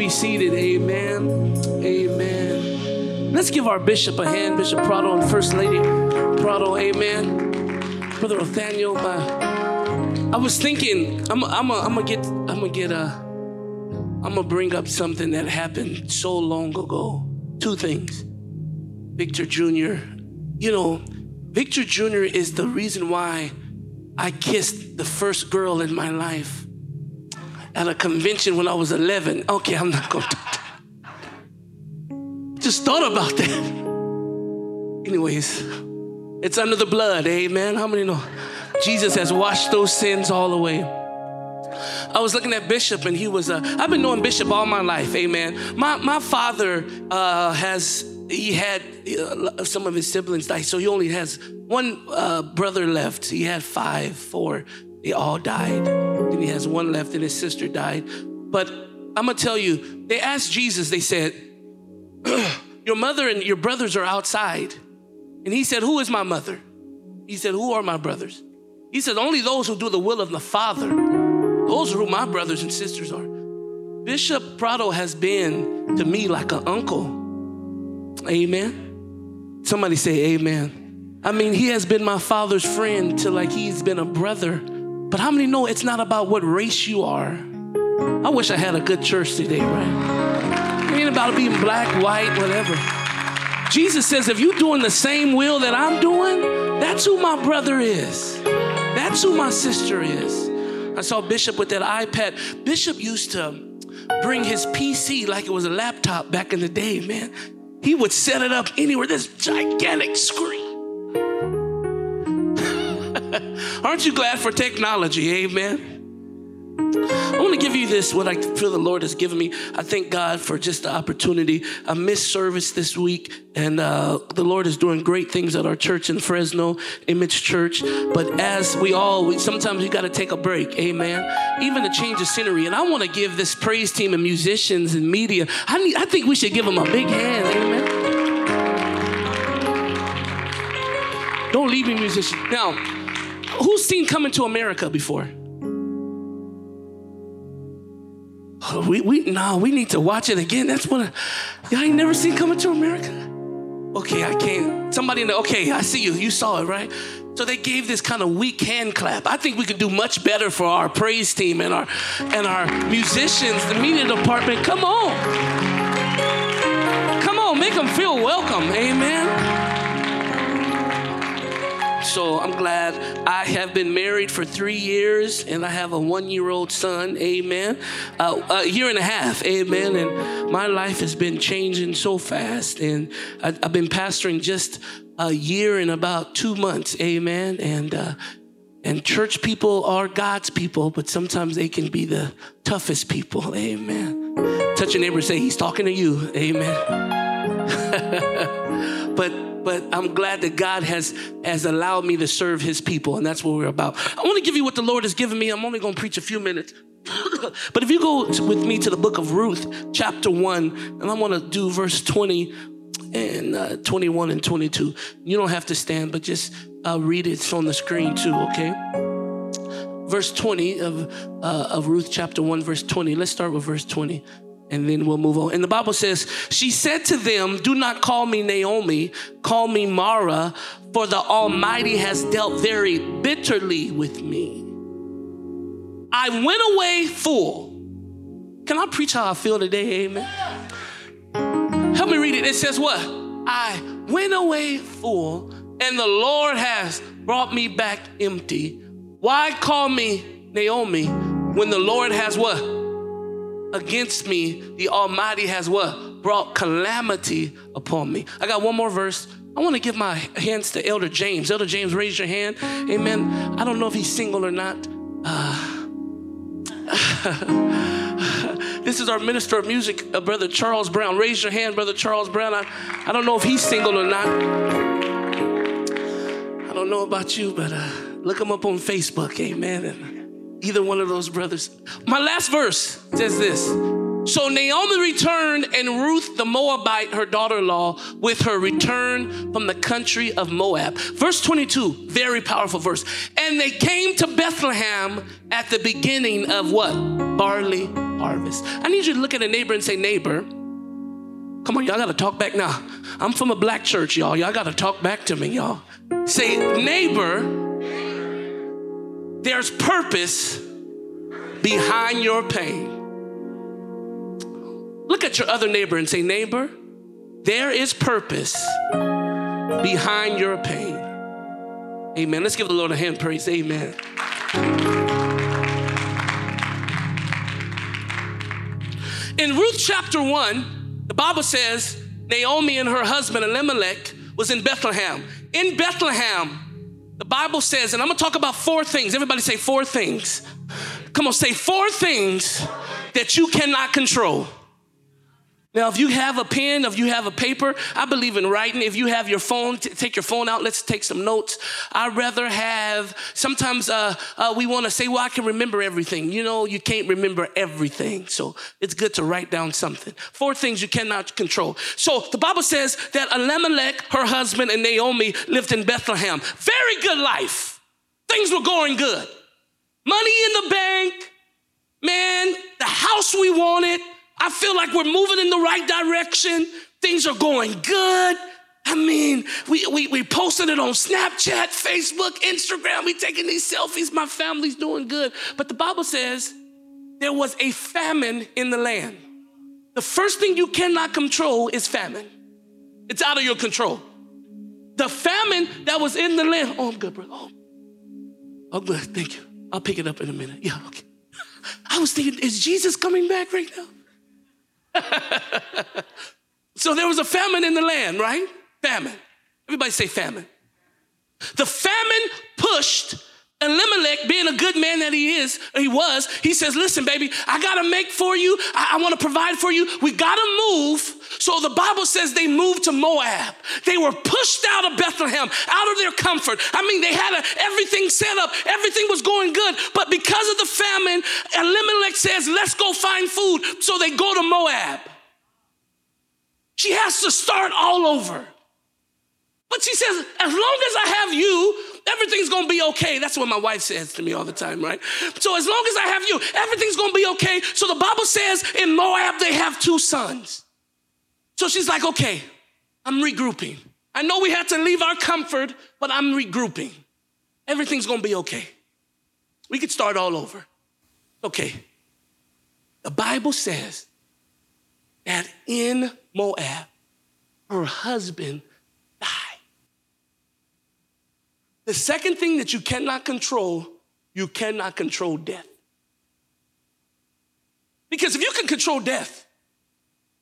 be seated. Amen. Amen. Let's give our bishop a hand, Bishop Prado and First Lady Prado. Amen. Brother Nathaniel, I was thinking, I'm, I'm, I'm gonna get, I'm gonna get a, I'm gonna bring up something that happened so long ago. Two things. Victor Jr. You know, Victor Jr. is the reason why I kissed the first girl in my life at a convention when I was 11. Okay, I'm not going to. Just thought about that. Anyways, it's under the blood, amen. How many know Jesus has washed those sins all away? I was looking at Bishop, and he was. Uh, I've been knowing Bishop all my life, amen. My my father uh, has he had uh, some of his siblings die, so he only has one uh, brother left. He had five, four. They all died. He has one left, and his sister died. But I'm gonna tell you, they asked Jesus. They said, "Your mother and your brothers are outside," and he said, "Who is my mother?" He said, "Who are my brothers?" He said, "Only those who do the will of the Father. Those are who my brothers and sisters are." Bishop Prado has been to me like an uncle. Amen. Somebody say amen. I mean, he has been my father's friend till like he's been a brother. But how many know it's not about what race you are? I wish I had a good church today, right? It ain't about being black, white, whatever. Jesus says, if you're doing the same will that I'm doing, that's who my brother is. That's who my sister is. I saw Bishop with that iPad. Bishop used to bring his PC like it was a laptop back in the day, man. He would set it up anywhere, this gigantic screen. Aren't you glad for technology? Amen. I want to give you this, what I feel the Lord has given me. I thank God for just the opportunity. I missed service this week, and uh, the Lord is doing great things at our church in Fresno, Image Church. But as we all, we, sometimes we got to take a break, amen. Even to change the scenery. And I want to give this praise team and musicians and media, I, need, I think we should give them a big hand, amen. Don't leave me, musicians. Now, who's seen Coming to America before? Oh, we, we, no, we need to watch it again. That's what, I, y'all ain't never seen Coming to America? Okay, I can't. Somebody in the, okay, I see you. You saw it, right? So they gave this kind of weak hand clap. I think we could do much better for our praise team and our, and our musicians, the media department. Come on. Come on, make them feel welcome. Amen. So I'm glad I have been married for three years and I have a one year old son. Amen. Uh, a year and a half. Amen. And my life has been changing so fast. And I, have been pastoring just a year and about two months. Amen. And, uh, and church people are God's people, but sometimes they can be the toughest people. Amen. Touch your neighbor say, He's talking to you. Amen. but but I'm glad that God has, has allowed me to serve his people, and that's what we're about. I want to give you what the Lord has given me. I'm only going to preach a few minutes. but if you go with me to the book of Ruth, chapter 1, and I want to do verse 20 and uh, 21 and 22. You don't have to stand, but just uh, read it. It's on the screen too, okay? Verse 20 of, uh, of Ruth, chapter 1, verse 20. Let's start with verse 20 and then we'll move on. And the Bible says, She said to them, Do not call me Naomi, call me Mara, for the Almighty has dealt very bitterly with me. I went away full. Can I preach how I feel today? Amen. Help me read it. It says, What? I went away full, and the Lord has brought me back empty. Why call me Naomi when the Lord has what? Against me, the Almighty has what? Brought calamity upon me. I got one more verse. I want to give my hands to Elder James. Elder James, raise your hand. Amen. I don't know if he's single or not. Uh, this is our minister of music, uh, Brother Charles Brown. Raise your hand, Brother Charles Brown. I, I don't know if he's single or not. I don't know about you, but uh, look him up on Facebook. Amen. And, either one of those brothers. My last verse says this. So Naomi returned, and Ruth the Moabite, her daughter in law, with her return from the country of Moab. Verse 22, very powerful verse. And they came to Bethlehem at the beginning of what? Barley harvest. I need you to look at a neighbor and say, neighbor, come on, y'all gotta talk back now. I'm from a black church, y'all. Y'all gotta talk back to me, y'all. Say, neighbor, there's purpose behind your pain. Look at your other neighbor and say, neighbor, there is purpose behind your pain. Amen. Let's give the Lord a hand praise. Amen. In Ruth chapter 1, the Bible says Naomi and her husband Elimelech was in Bethlehem. In Bethlehem, the Bible says, and I'm gonna talk about four things. Everybody say four things. Come on, say four things that you cannot control. Now, if you have a pen, if you have a paper, I believe in writing. If you have your phone, t- take your phone out. Let's take some notes. I'd rather have, sometimes uh, uh, we want to say, well, I can remember everything. You know, you can't remember everything. So it's good to write down something. Four things you cannot control. So the Bible says that Elimelech, her husband, and Naomi lived in Bethlehem. Very good life. Things were going good. Money in the bank. Man, the house we wanted I feel like we're moving in the right direction. Things are going good. I mean, we, we, we posted it on Snapchat, Facebook, Instagram. We taking these selfies. My family's doing good. But the Bible says there was a famine in the land. The first thing you cannot control is famine. It's out of your control. The famine that was in the land. Oh, I'm good, bro. Oh, I'm good. Thank you. I'll pick it up in a minute. Yeah, okay. I was thinking, is Jesus coming back right now? so there was a famine in the land, right? Famine. Everybody say famine. The famine pushed Elimelech, being a good man that he is, he was, he says, Listen, baby, I gotta make for you, I, I wanna provide for you. We gotta move. So the Bible says they moved to Moab. They were pushed out of Bethlehem, out of their comfort. I mean, they had a, everything set up, everything was going good. But because of the famine, Elimelech says, Let's go find food. So they go to Moab. She has to start all over. But she says, As long as I have you, everything's gonna be okay. That's what my wife says to me all the time, right? So as long as I have you, everything's gonna be okay. So the Bible says in Moab they have two sons. So she's like, okay, I'm regrouping. I know we had to leave our comfort, but I'm regrouping. Everything's gonna be okay. We could start all over. Okay. The Bible says that in Moab, her husband The second thing that you cannot control, you cannot control death. Because if you can control death,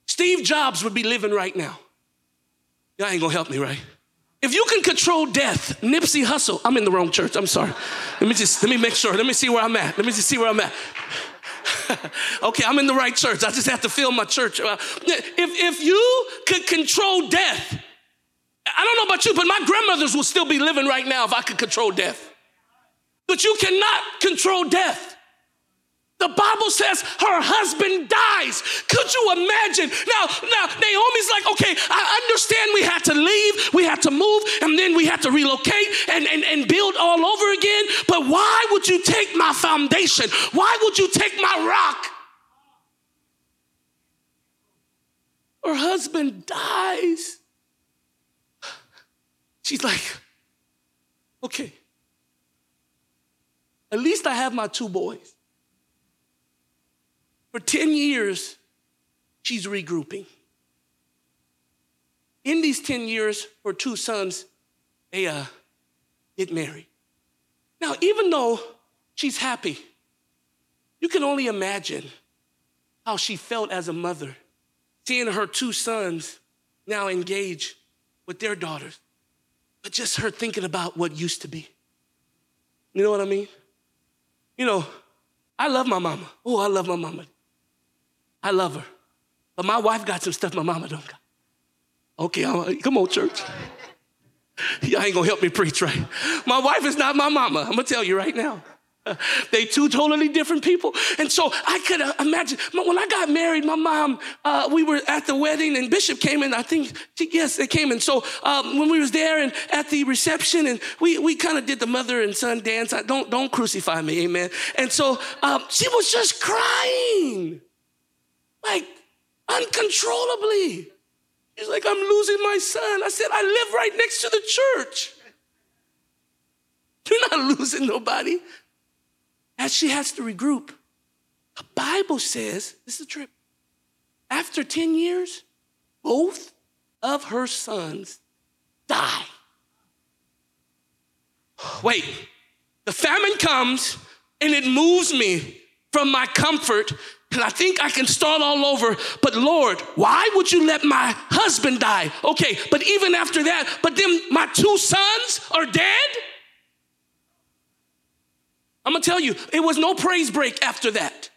Steve Jobs would be living right now. Y'all ain't gonna help me, right? If you can control death, Nipsey Hussle, I'm in the wrong church, I'm sorry. Let me just, let me make sure, let me see where I'm at. Let me just see where I'm at. okay, I'm in the right church. I just have to fill my church. Uh, if, if you could control death, I don't know about you, but my grandmothers will still be living right now if I could control death. But you cannot control death. The Bible says her husband dies. Could you imagine? Now, now Naomi's like, okay, I understand we had to leave, we had to move, and then we had to relocate and, and, and build all over again. But why would you take my foundation? Why would you take my rock? Her husband dies. She's like, okay, at least I have my two boys. For 10 years, she's regrouping. In these 10 years, her two sons, they uh, get married. Now, even though she's happy, you can only imagine how she felt as a mother, seeing her two sons now engage with their daughters just her thinking about what used to be. You know what I mean? You know, I love my mama. Oh, I love my mama. I love her. But my wife got some stuff my mama don't got. Okay, I'm, come on, church. Y'all ain't gonna help me preach, right? My wife is not my mama. I'm gonna tell you right now. they two totally different people. And so I could uh, imagine when I got married, my mom, uh, we were at the wedding and Bishop came in. I think, yes, they came in. So um, when we was there and at the reception and we, we kind of did the mother and son dance. I, don't, don't crucify me, amen. And so um, she was just crying. like uncontrollably. He's like, I'm losing my son. I said, I live right next to the church. You're not losing nobody. As she has to regroup, the Bible says, this is a trip. After 10 years, both of her sons die. Wait, the famine comes and it moves me from my comfort and I think I can start all over. But Lord, why would you let my husband die? Okay, but even after that, but then my two sons are dead? I'm gonna tell you, it was no praise break after that.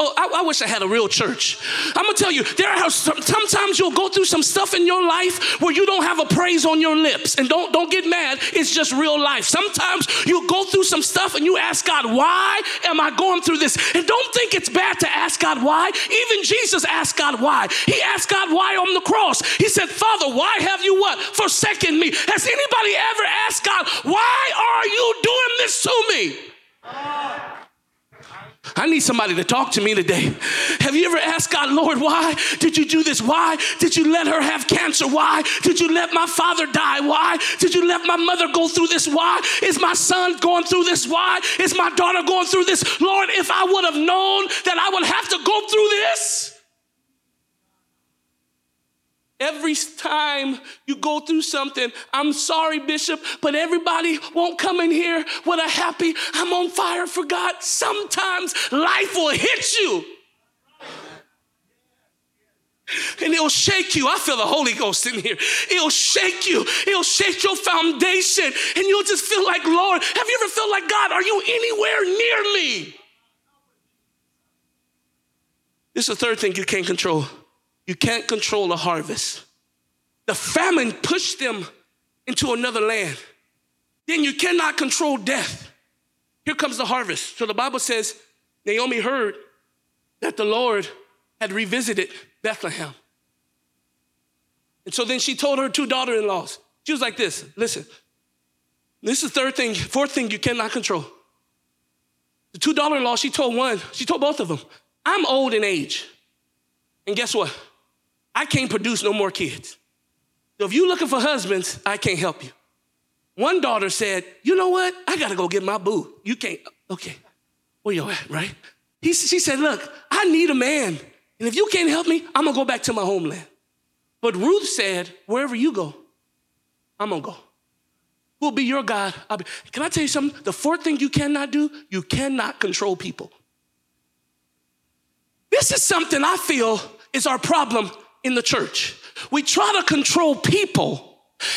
Oh, I, I, wish I had a real church. I'm gonna tell you, there are some, sometimes you'll go through some stuff in your life where you don't have a praise on your lips, and don't don't get mad. It's just real life. Sometimes you go through some stuff and you ask God, "Why am I going through this?" And don't think it's bad to ask God why. Even Jesus asked God why. He asked God why on the cross. He said, "Father, why have you what forsaken me?" Has anybody ever asked God, "Why are you doing this to me?" I need somebody to talk to me today. Have you ever asked God, Lord, why did you do this? Why did you let her have cancer? Why did you let my father die? Why did you let my mother go through this? Why is my son going through this? Why is my daughter going through this? Lord, if I would have known that I would have to go through this, Every time you go through something, I'm sorry, Bishop, but everybody won't come in here with a happy, I'm on fire for God. Sometimes life will hit you. And it'll shake you. I feel the Holy Ghost in here. It'll shake you. It'll shake your foundation. And you'll just feel like, Lord, have you ever felt like, God, are you anywhere near me? This is the third thing you can't control you can't control a harvest. The famine pushed them into another land. Then you cannot control death. Here comes the harvest. So the Bible says Naomi heard that the Lord had revisited Bethlehem. And so then she told her two daughter in laws, she was like this listen, this is the third thing, fourth thing you cannot control. The two daughter in laws, she told one, she told both of them, I'm old in age. And guess what? I can't produce no more kids. So if you're looking for husbands, I can't help you. One daughter said, You know what? I got to go get my boo. You can't. Okay. Where you at, right? He, she said, Look, I need a man. And if you can't help me, I'm to go back to my homeland. But Ruth said, Wherever you go, I'm to go. Who'll be your God? Be. Can I tell you something? The fourth thing you cannot do, you cannot control people. This is something I feel is our problem in the church. We try to control people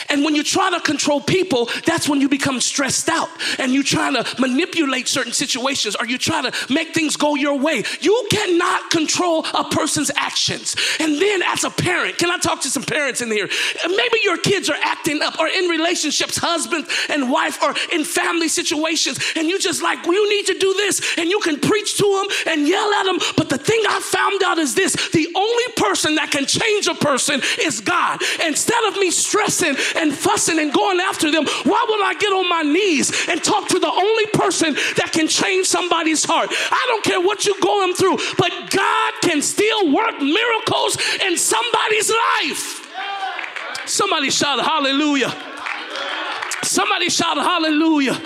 and when you try to control people, that's when you become stressed out and you try to manipulate certain situations or you try to make things go your way. You cannot control a person's actions. And then as a parent, can I talk to some parents in here? Maybe your kids are acting up or in relationships, husband and wife, or in family situations, and you just like, well, you need to do this, and you can preach to them and yell at them. But the thing I found out is this the only person that can change a person is God. Instead of me stressing, and fussing and going after them, why would I get on my knees and talk to the only person that can change somebody's heart? I don't care what you're going through, but God can still work miracles in somebody's life. Somebody shout hallelujah. Somebody shout hallelujah.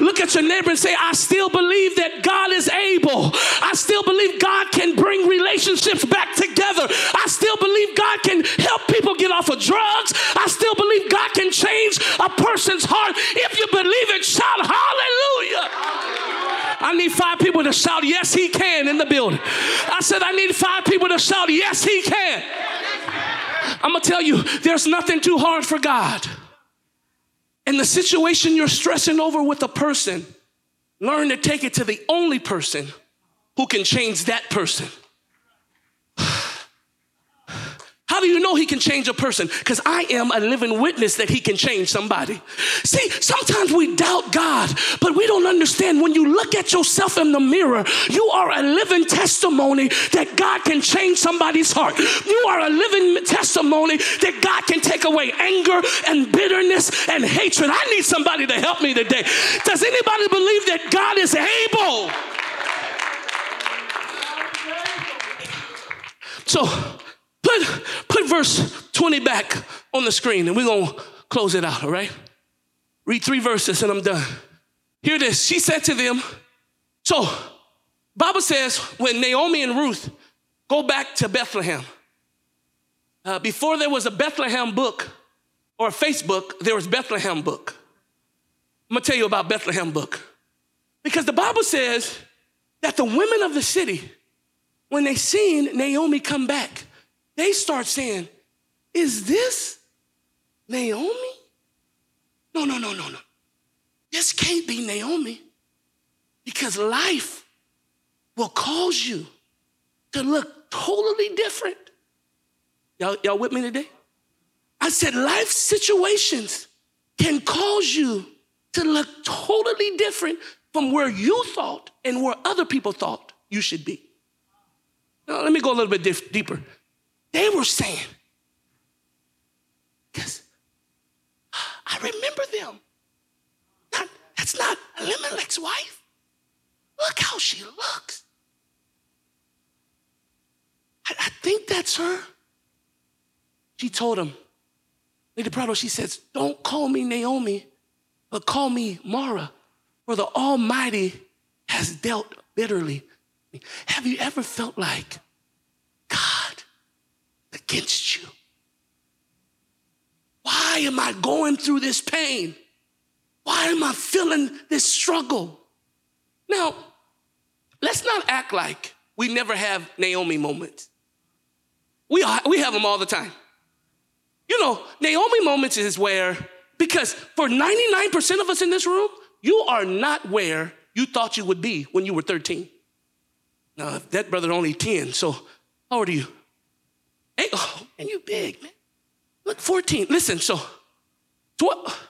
Look at your neighbor and say, I still believe that God is able. I still believe God can bring relationships back together. I still believe God can help people get off of drugs. I still believe God can change a person's heart. If you believe it, shout hallelujah. I need five people to shout, Yes, He can in the building. I said, I need five people to shout, Yes, He can. I'm going to tell you, there's nothing too hard for God. And the situation you're stressing over with a person, learn to take it to the only person who can change that person. How do you know he can change a person? Because I am a living witness that he can change somebody. See, sometimes we doubt God, but we don't understand when you look at yourself in the mirror, you are a living testimony that God can change somebody's heart. You are a living testimony that God can take away anger and bitterness and hatred. I need somebody to help me today. Does anybody believe that God is able? So put, put verse 20 back on the screen and we're going to close it out, all right? Read three verses and I'm done. Hear this. She said to them, so Bible says when Naomi and Ruth go back to Bethlehem, uh, before there was a Bethlehem book or a Facebook, there was Bethlehem book. I'm gonna tell you about Bethlehem book. Because the Bible says that the women of the city, when they seen Naomi come back, they start saying, Is this Naomi? No, no, no, no, no. This can't be Naomi because life will cause you to look totally different. Y'all, y'all with me today? I said, life situations can cause you to look totally different from where you thought and where other people thought you should be. Now, let me go a little bit dif- deeper. They were saying, because I remember them. Not, that's not Elimelech's wife. Look how she looks. I, I think that's her. She told him, Lady Prado, she says, Don't call me Naomi, but call me Mara, for the Almighty has dealt bitterly. Have you ever felt like against you? Why am I going through this pain? Why am I feeling this struggle? Now, let's not act like we never have Naomi moments. We, are, we have them all the time. You know, Naomi moments is where, because for 99% of us in this room, you are not where you thought you would be when you were 13. Now, that brother only 10, so how old are you? Hey, oh, and you big, man. Look, 14. Listen, so 12.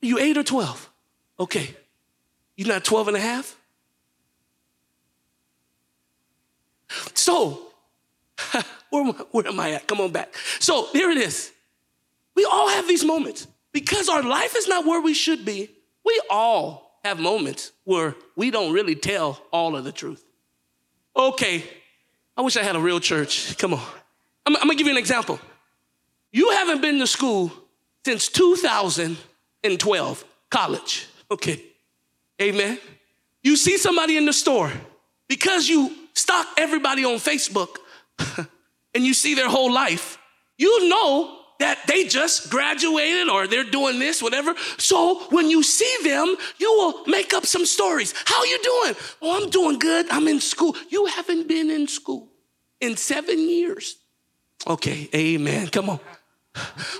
You 8 or 12? Okay. You're not 12 and a half? So, where, where am I at? Come on back. So, here it is. We all have these moments. Because our life is not where we should be, we all have moments where we don't really tell all of the truth. Okay, I wish I had a real church. Come on. I'm, I'm gonna give you an example. You haven't been to school since 2012, college. Okay, amen. You see somebody in the store because you stalk everybody on Facebook and you see their whole life, you know that they just graduated or they're doing this, whatever. So when you see them, you will make up some stories. How you doing? Oh, I'm doing good. I'm in school. You haven't been in school in seven years. Okay, amen. Come on.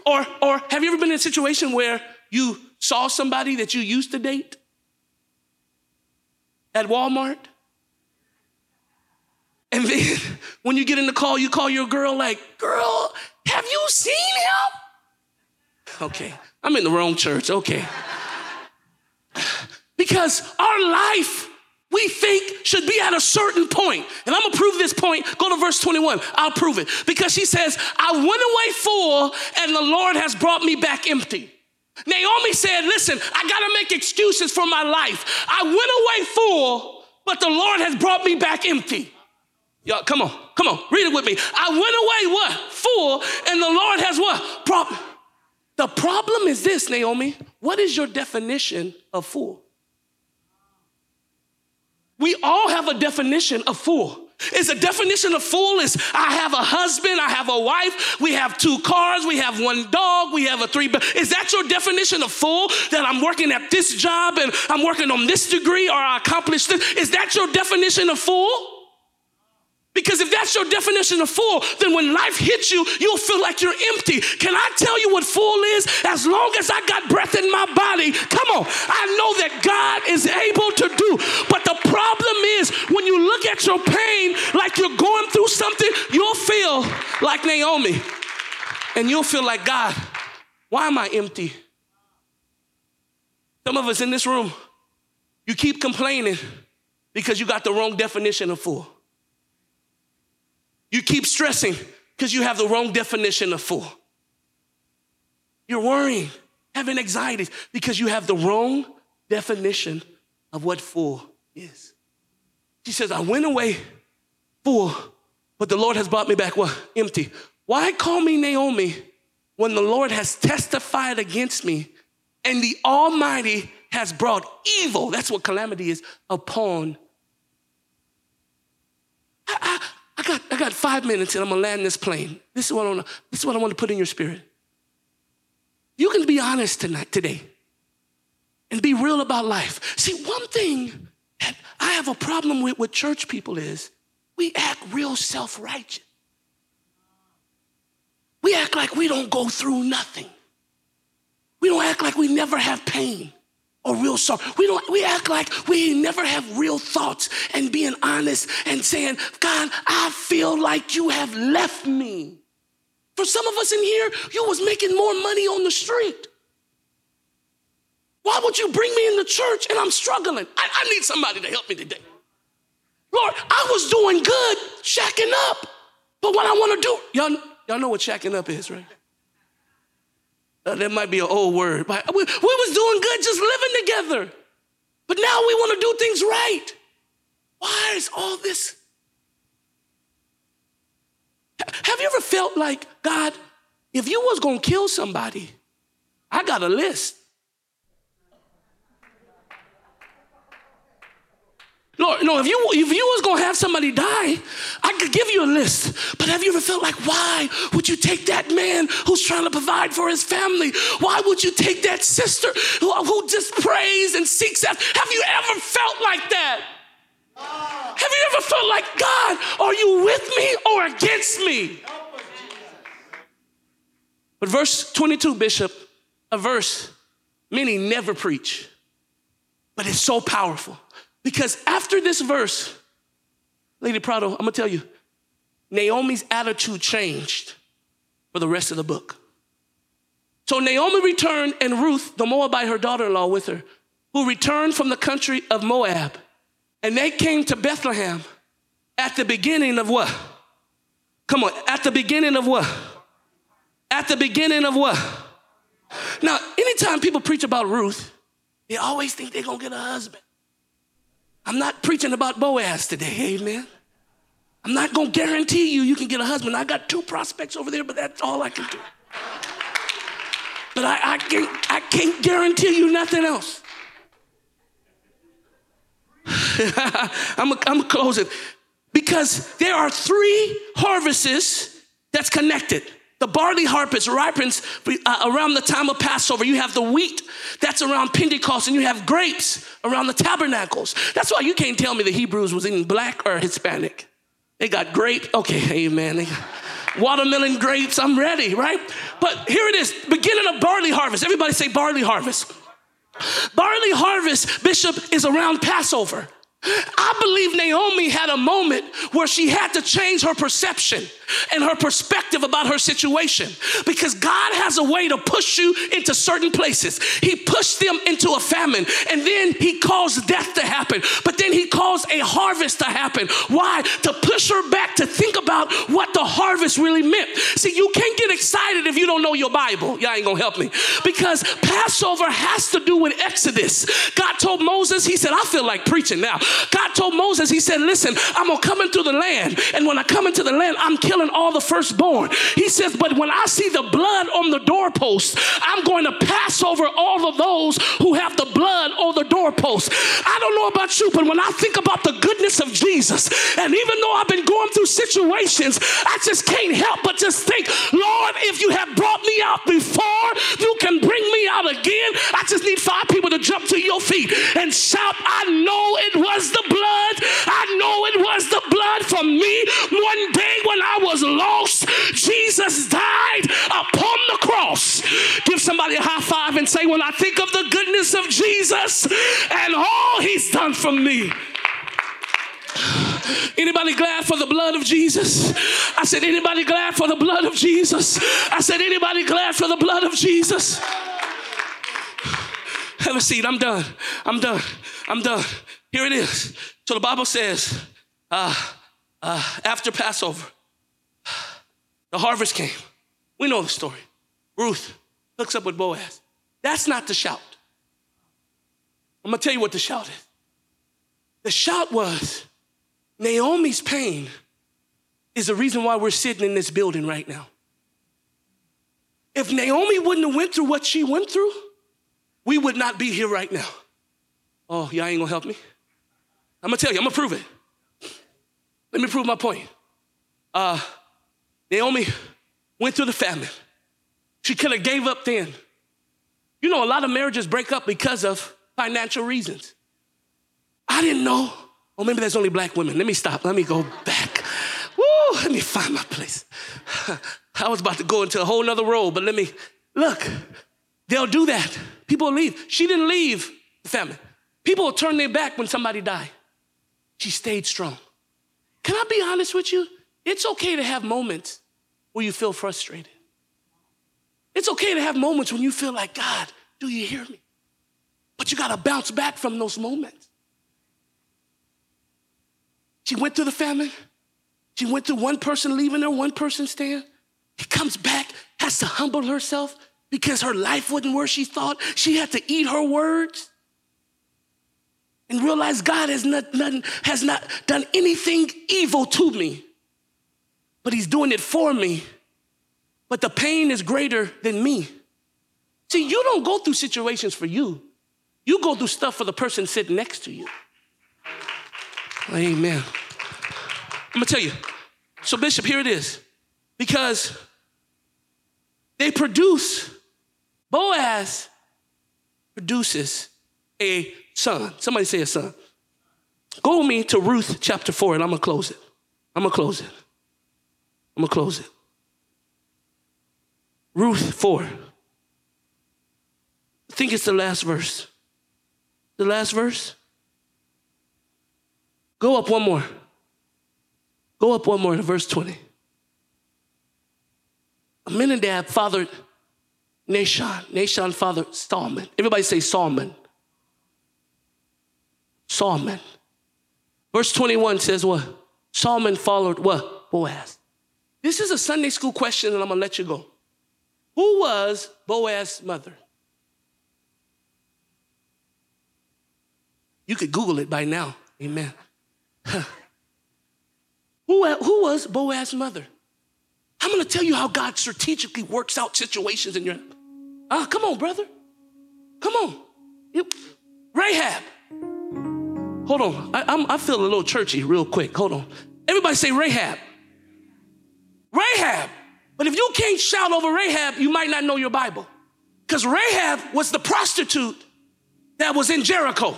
Or, or have you ever been in a situation where you saw somebody that you used to date at Walmart? And then when you get in the call, you call your girl, like, girl, have you seen him? Okay, I'm in the wrong church. Okay. Because our life, we think, should be at a certain point. And I'm gonna prove this point. Go to verse 21. I'll prove it. Because she says, I went away full, and the Lord has brought me back empty. Naomi said, Listen, I gotta make excuses for my life. I went away full, but the Lord has brought me back empty. Y'all, come on, come on, read it with me. I went away what? Full, and the Lord has what? Problem. The problem is this, Naomi. What is your definition of full? We all have a definition of fool. Is a definition of fool is I have a husband, I have a wife, we have two cars, we have one dog, we have a three. Is that your definition of fool? That I'm working at this job and I'm working on this degree or I accomplished this? Is that your definition of full? Because if that's your definition of full, then when life hits you, you'll feel like you're empty. Can I tell you what full is? As long as I got breath in my body, come on, I know that God is able to do. But the problem is when you look at your pain like you're going through something, you'll feel like Naomi. And you'll feel like, God, why am I empty? Some of us in this room, you keep complaining because you got the wrong definition of full. You keep stressing because you have the wrong definition of full. You're worrying, having anxieties because you have the wrong definition of what full is. She says, I went away full, But the Lord has brought me back what? Empty. Why call me Naomi when the Lord has testified against me and the Almighty has brought evil? That's what calamity is upon. I got, I got five minutes and I'm gonna land this plane. This is what I want to, this is what I want to put in your spirit. You can be honest tonight, today, and be real about life. See, one thing that I have a problem with with church people is we act real self-righteous. We act like we don't go through nothing. We don't act like we never have pain or real song. We don't we act like we never have real thoughts and being honest and saying, God, I feel like you have left me. For some of us in here, you was making more money on the street. Why would you bring me in the church and I'm struggling? I, I need somebody to help me today. Lord, I was doing good, shacking up. But what I want to do, y'all, y'all know what shacking up is, right? Uh, that might be an old word. But we, we was doing good just living together. But now we want to do things right. Why is all this? Have you ever felt like, God, if you was going to kill somebody, I got a list. Lord, no, if you if you was gonna have somebody die, I could give you a list. But have you ever felt like, why would you take that man who's trying to provide for his family? Why would you take that sister who, who just prays and seeks after? Have you ever felt like that? Have you ever felt like, God, are you with me or against me? But verse 22, Bishop, a verse many never preach, but it's so powerful. Because after this verse, Lady Prado, I'm gonna tell you, Naomi's attitude changed for the rest of the book. So Naomi returned, and Ruth, the Moabite, her daughter in law, with her, who returned from the country of Moab. And they came to Bethlehem at the beginning of what? Come on, at the beginning of what? At the beginning of what? Now, anytime people preach about Ruth, they always think they're gonna get a husband. I'm not preaching about Boaz today, amen. I'm not gonna guarantee you you can get a husband. I got two prospects over there, but that's all I can do. But I, I can't, I can't guarantee you nothing else. I'm gonna close it because there are three harvests that's connected. The barley harvest ripens uh, around the time of Passover. You have the wheat that's around Pentecost, and you have grapes around the tabernacles. That's why you can't tell me the Hebrews was eating black or Hispanic. They got grape. Okay, amen. Watermelon grapes. I'm ready, right? But here it is beginning of barley harvest. Everybody say barley harvest. Barley harvest, Bishop, is around Passover. I believe Naomi had a moment where she had to change her perception and her perspective about her situation because God has a way to push you into certain places. He pushed them into a famine and then he caused death to happen, but then he caused a harvest to happen. Why? To push her back to think about what the harvest really meant. See, you can't get excited if you don't know your Bible. Y'all ain't gonna help me because Passover has to do with Exodus. God told Moses, He said, I feel like preaching now. God told Moses, He said, Listen, I'm gonna come into the land, and when I come into the land, I'm killing all the firstborn. He says, But when I see the blood on the doorpost, I'm going to pass over all of those who have the blood on the doorpost. I don't know about you, but when I think about the goodness of Jesus, and even though I've been going through situations, I just can't help but just think, Lord, if you have brought me out before, you can bring me out again. I just need five people to jump to your feet and shout, I know it was the blood. I know it was the blood for me. One day when I was lost, Jesus died upon the cross. Give somebody a high five and say, When I think of the goodness of Jesus and all he's done for me. Anybody glad for the blood of Jesus? I said, anybody glad for the blood of Jesus? I said, anybody glad for the blood of Jesus? Have a seat. I'm done. I'm done. I'm done. Here it is. So the Bible says, uh, uh, after Passover, the harvest came. We know the story. Ruth hooks up with Boaz. That's not the shout. I'm gonna tell you what the shout is. The shout was Naomi's pain is the reason why we're sitting in this building right now. If Naomi wouldn't have went through what she went through, we would not be here right now. Oh, y'all ain't gonna help me? I'm gonna tell you, I'm gonna prove it. Let me prove my point. Uh, Naomi went through the famine. She could have gave up then. You know, a lot of marriages break up because of financial reasons. I didn't know. Oh, maybe there's only black women. Let me stop. Let me go back. Woo, let me find my place. I was about to go into a whole nother role, but let me look. They'll do that. People leave. She didn't leave the famine. People will turn their back when somebody died. She stayed strong. Can I be honest with you? It's okay to have moments where you feel frustrated. It's okay to have moments when you feel like, God, do you hear me? But you got to bounce back from those moments. She went through the famine. She went through one person leaving her, one person staying. He comes back, has to humble herself because her life wasn't where she thought. She had to eat her words and realize God has not, nothing, has not done anything evil to me, but He's doing it for me. But the pain is greater than me. See, you don't go through situations for you, you go through stuff for the person sitting next to you. Amen. I'm gonna tell you. So, Bishop, here it is. Because they produce, Boaz produces a son. Somebody say a son. Go with me to Ruth chapter 4, and I'm gonna close it. I'm gonna close it. I'm gonna close it. Ruth 4. I think it's the last verse. The last verse? Go up one more. Go up one more to verse 20. Amminadab fathered Nahshon. Nahshon fathered Salmon. Everybody say Salmon. Salmon. Verse 21 says what? Salmon followed what? Boaz. This is a Sunday school question, and I'm gonna let you go. Who was Boaz's mother? You could Google it by now. Amen. Who, who was Boaz's mother? I'm gonna tell you how God strategically works out situations in your Ah, come on, brother. Come on. You, Rahab. Hold on. I, I'm, I feel a little churchy real quick. Hold on. Everybody say Rahab. Rahab. But if you can't shout over Rahab, you might not know your Bible. Because Rahab was the prostitute that was in Jericho.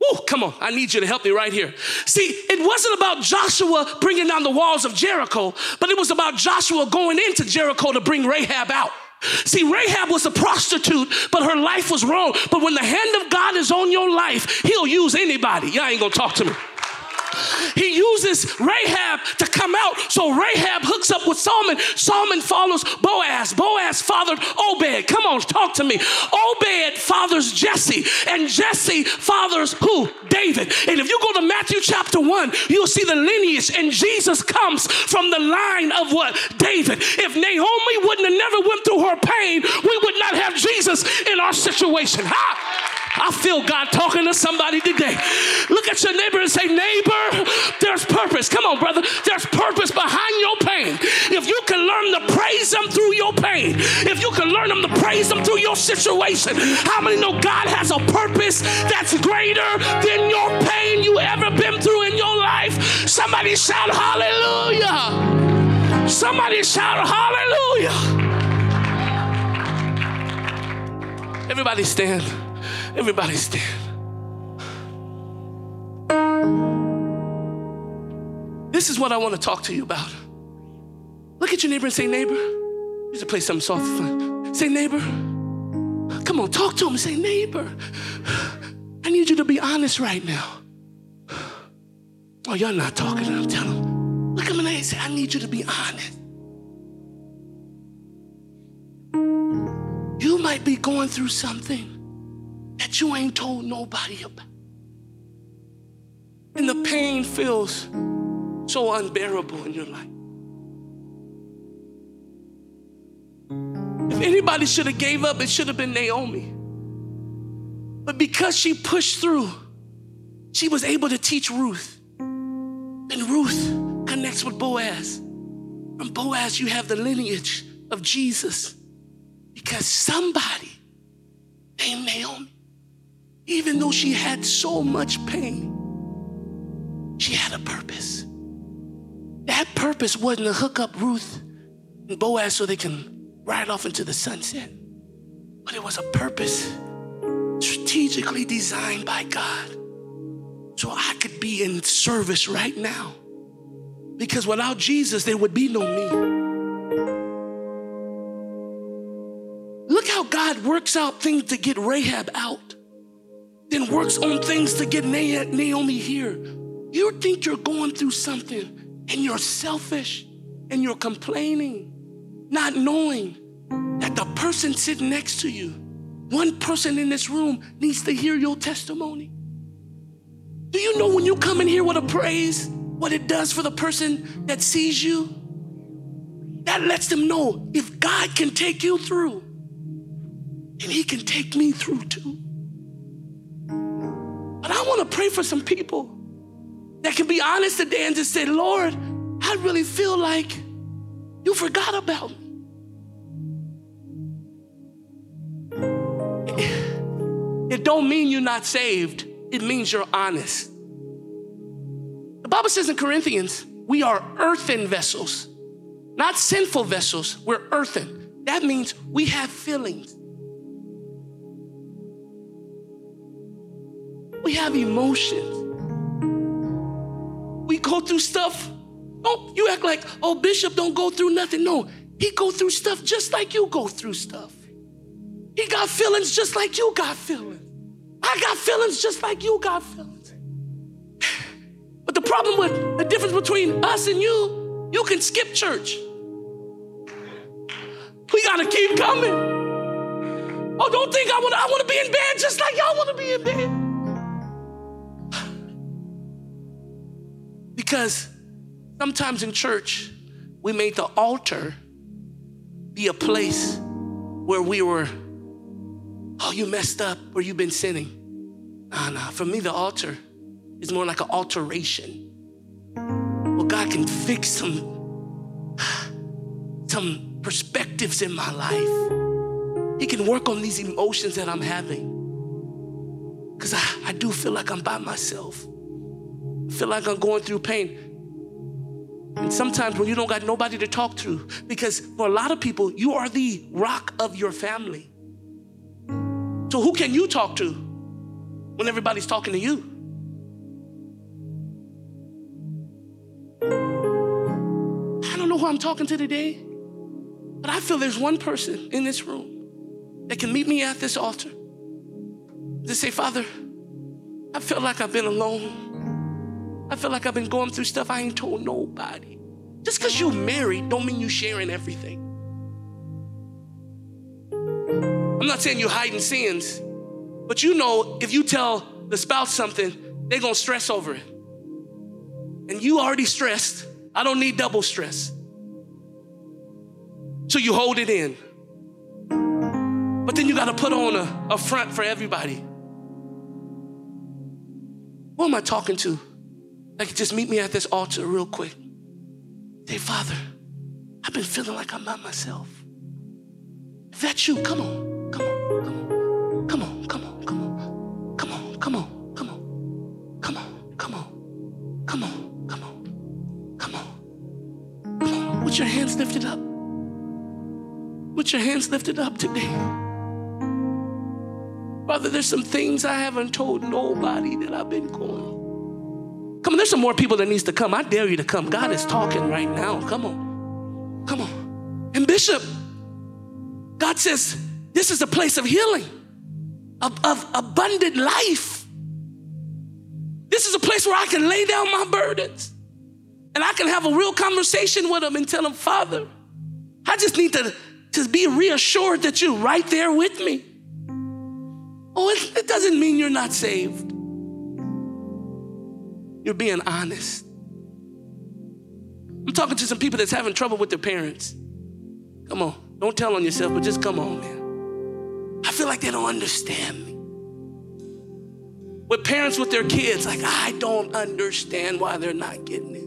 Woo, come on, I need you to help me right here. See, it wasn't about Joshua bringing down the walls of Jericho, but it was about Joshua going into Jericho to bring Rahab out. See, Rahab was a prostitute, but her life was wrong. But when the hand of God is on your life, he'll use anybody. Y'all ain't gonna talk to me. He uses Rahab to come out. So Rahab hooks up with Solomon. Solomon follows Boaz. Boaz fathered Obed. Come on, talk to me. Obed fathers Jesse, and Jesse fathers who? David. And if you go to Matthew chapter 1, you'll see the lineage, and Jesus comes from the line of what? David. If Naomi wouldn't have never went through her pain, we would not have Jesus in our situation. Ha! I feel God talking to somebody today. Look at your neighbor and say, Neighbor, there's purpose. Come on, brother. There's purpose behind your pain. If you can learn to praise Him through your pain, if you can learn Him to praise Him through your situation, how many know God has a purpose that's greater than your pain you ever been through in your life? Somebody shout hallelujah. Somebody shout hallelujah. Everybody stand. Everybody stand. This is what I want to talk to you about. Look at your neighbor and say, neighbor, you should play something soft fun. Say, neighbor, come on, talk to him. Say, neighbor, I need you to be honest right now. Oh, y'all not talking. I'm telling him. Look at him and say, I need you to be honest. You might be going through something that you ain't told nobody about. And the pain feels so unbearable in your life. If anybody should have gave up, it should have been Naomi. But because she pushed through, she was able to teach Ruth. And Ruth connects with Boaz. From Boaz, you have the lineage of Jesus because somebody named Naomi, even though she had so much pain, she had a purpose. That purpose wasn't to hook up Ruth and Boaz so they can ride off into the sunset, but it was a purpose strategically designed by God so I could be in service right now. Because without Jesus, there would be no me. Works out things to get Rahab out, then works on things to get Naomi here. You think you're going through something and you're selfish and you're complaining, not knowing that the person sitting next to you, one person in this room, needs to hear your testimony. Do you know when you come in here with a praise, what it does for the person that sees you? That lets them know if God can take you through, and He can take me through too. But I want to pray for some people that can be honest today and just say, Lord, I really feel like you forgot about me. It don't mean you're not saved, it means you're honest. The Bible says in Corinthians, we are earthen vessels, not sinful vessels. We're earthen. That means we have feelings. We have emotions. We go through stuff. Don't you act like, oh, Bishop don't go through nothing. No, he go through stuff just like you go through stuff. He got feelings just like you got feelings. I got feelings just like you got feelings. But the problem with the difference between us and you, you can skip church. We gotta keep coming. Oh, don't think I wanna I want to be in bed just like y'all want to be in bed. Because sometimes in church, we made the altar be a place where we were, oh, you messed up or you've been sinning. Nah, nah. For me, the altar is more like an alteration. Well, God can fix some, some perspectives in my life. He can work on these emotions that I'm having. Because I, I do feel like I'm by myself feel like I'm going through pain. And sometimes when you don't got nobody to talk to, because for a lot of people, you are the rock of your family. So who can you talk to when everybody's talking to you? I don't know who I'm talking to today, but I feel there's one person in this room that can meet me at this altar. To say, Father, I feel like I've been alone. I feel like I've been going through stuff I ain't told nobody. Just because you married don't mean you sharing everything. I'm not saying you're hiding sins, but you know if you tell the spouse something, they're gonna stress over it. And you already stressed. I don't need double stress. So you hold it in. But then you gotta put on a, a front for everybody. Who am I talking to? Like, just meet me at this altar real quick. Say, Father, I've been feeling like I'm not myself. If that's you, come on, come on, come on, come on, come on, come on, come on, come on, come on, come on, come on, come on, come on. With your hands lifted up. With your hands lifted up today. Father, there's some things I haven't told nobody that I've been going Come on, there's some more people that needs to come. I dare you to come. God is talking right now. Come on. Come on. And Bishop, God says, this is a place of healing, of, of abundant life. This is a place where I can lay down my burdens and I can have a real conversation with him and tell him, Father, I just need to, to be reassured that you're right there with me. Oh, it, it doesn't mean you're not saved. You're being honest. I'm talking to some people that's having trouble with their parents. Come on, don't tell on yourself, but just come on, man. I feel like they don't understand me. With parents with their kids, like, I don't understand why they're not getting it.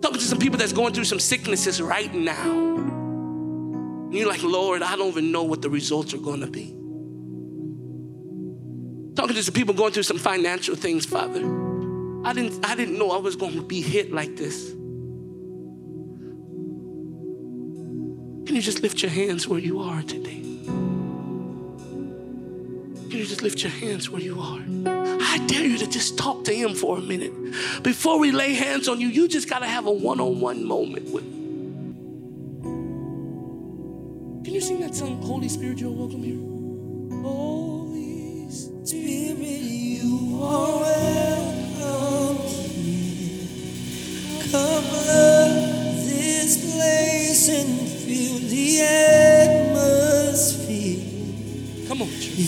Talking to some people that's going through some sicknesses right now. And you're like, Lord, I don't even know what the results are going to be. Talking to some people going through some financial things, Father. I didn't, I didn't know I was going to be hit like this. Can you just lift your hands where you are today? Can you just lift your hands where you are? I dare you to just talk to him for a minute. Before we lay hands on you, you just got to have a one on one moment with him. Can you sing that song, Holy Spirit, you're welcome here? Holy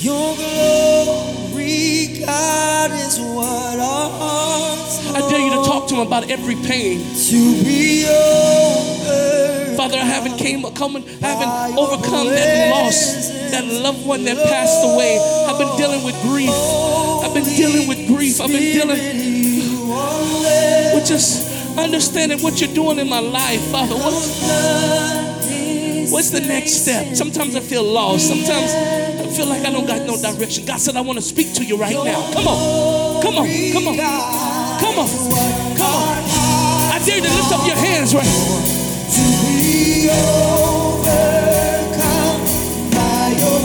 Your glory, God, is what our hearts I dare you to talk to him about every pain. to be over. Father, I haven't came, come, I haven't overcome that loss, that loved one that passed away. I've been dealing with grief. Been dealing with grief. I've been dealing with just understanding what you're doing in my life, Father. What, what's the next step? Sometimes I feel lost. Sometimes I feel like I don't got no direction. God said, I want to speak to you right now. Come on. Come on. Come on. Come on. Come on. I dare you to lift up your hands right now. to be overcome by your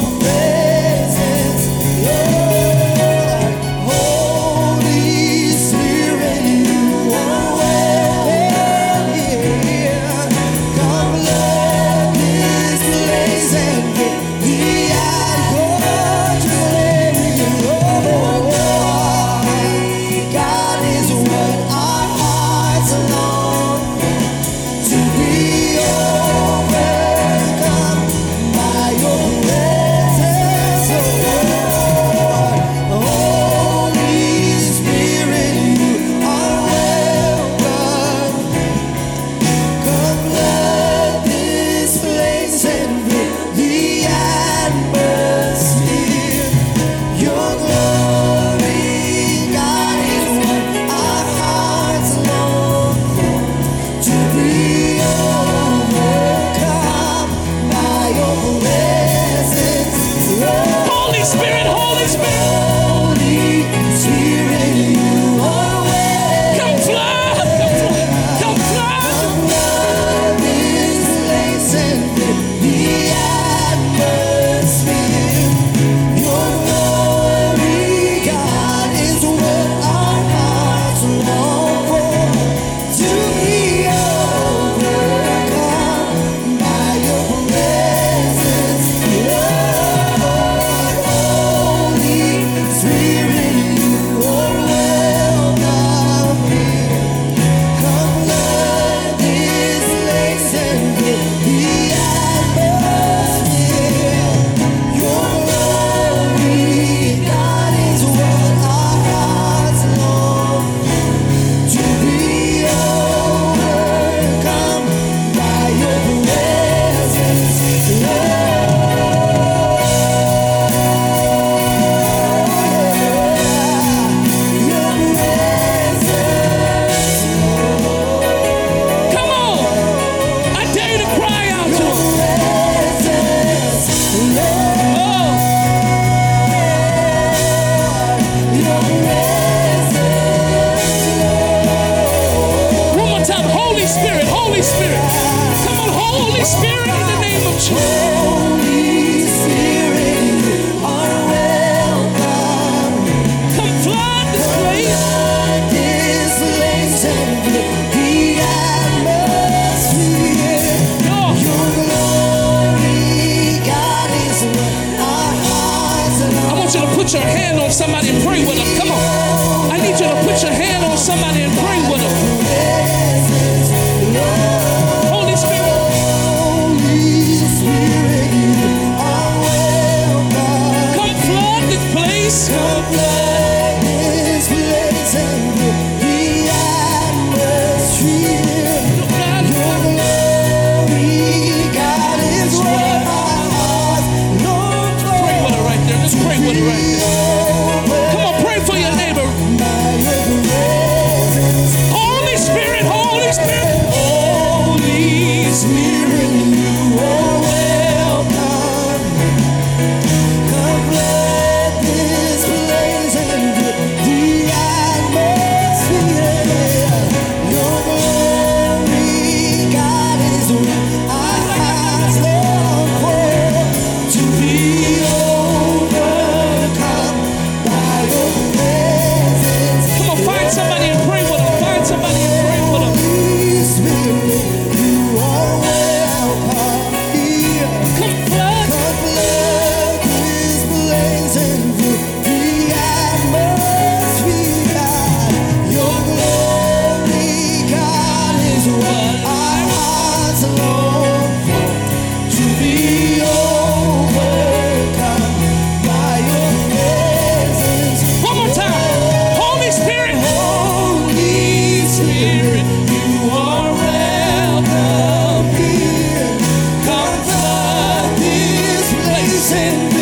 sin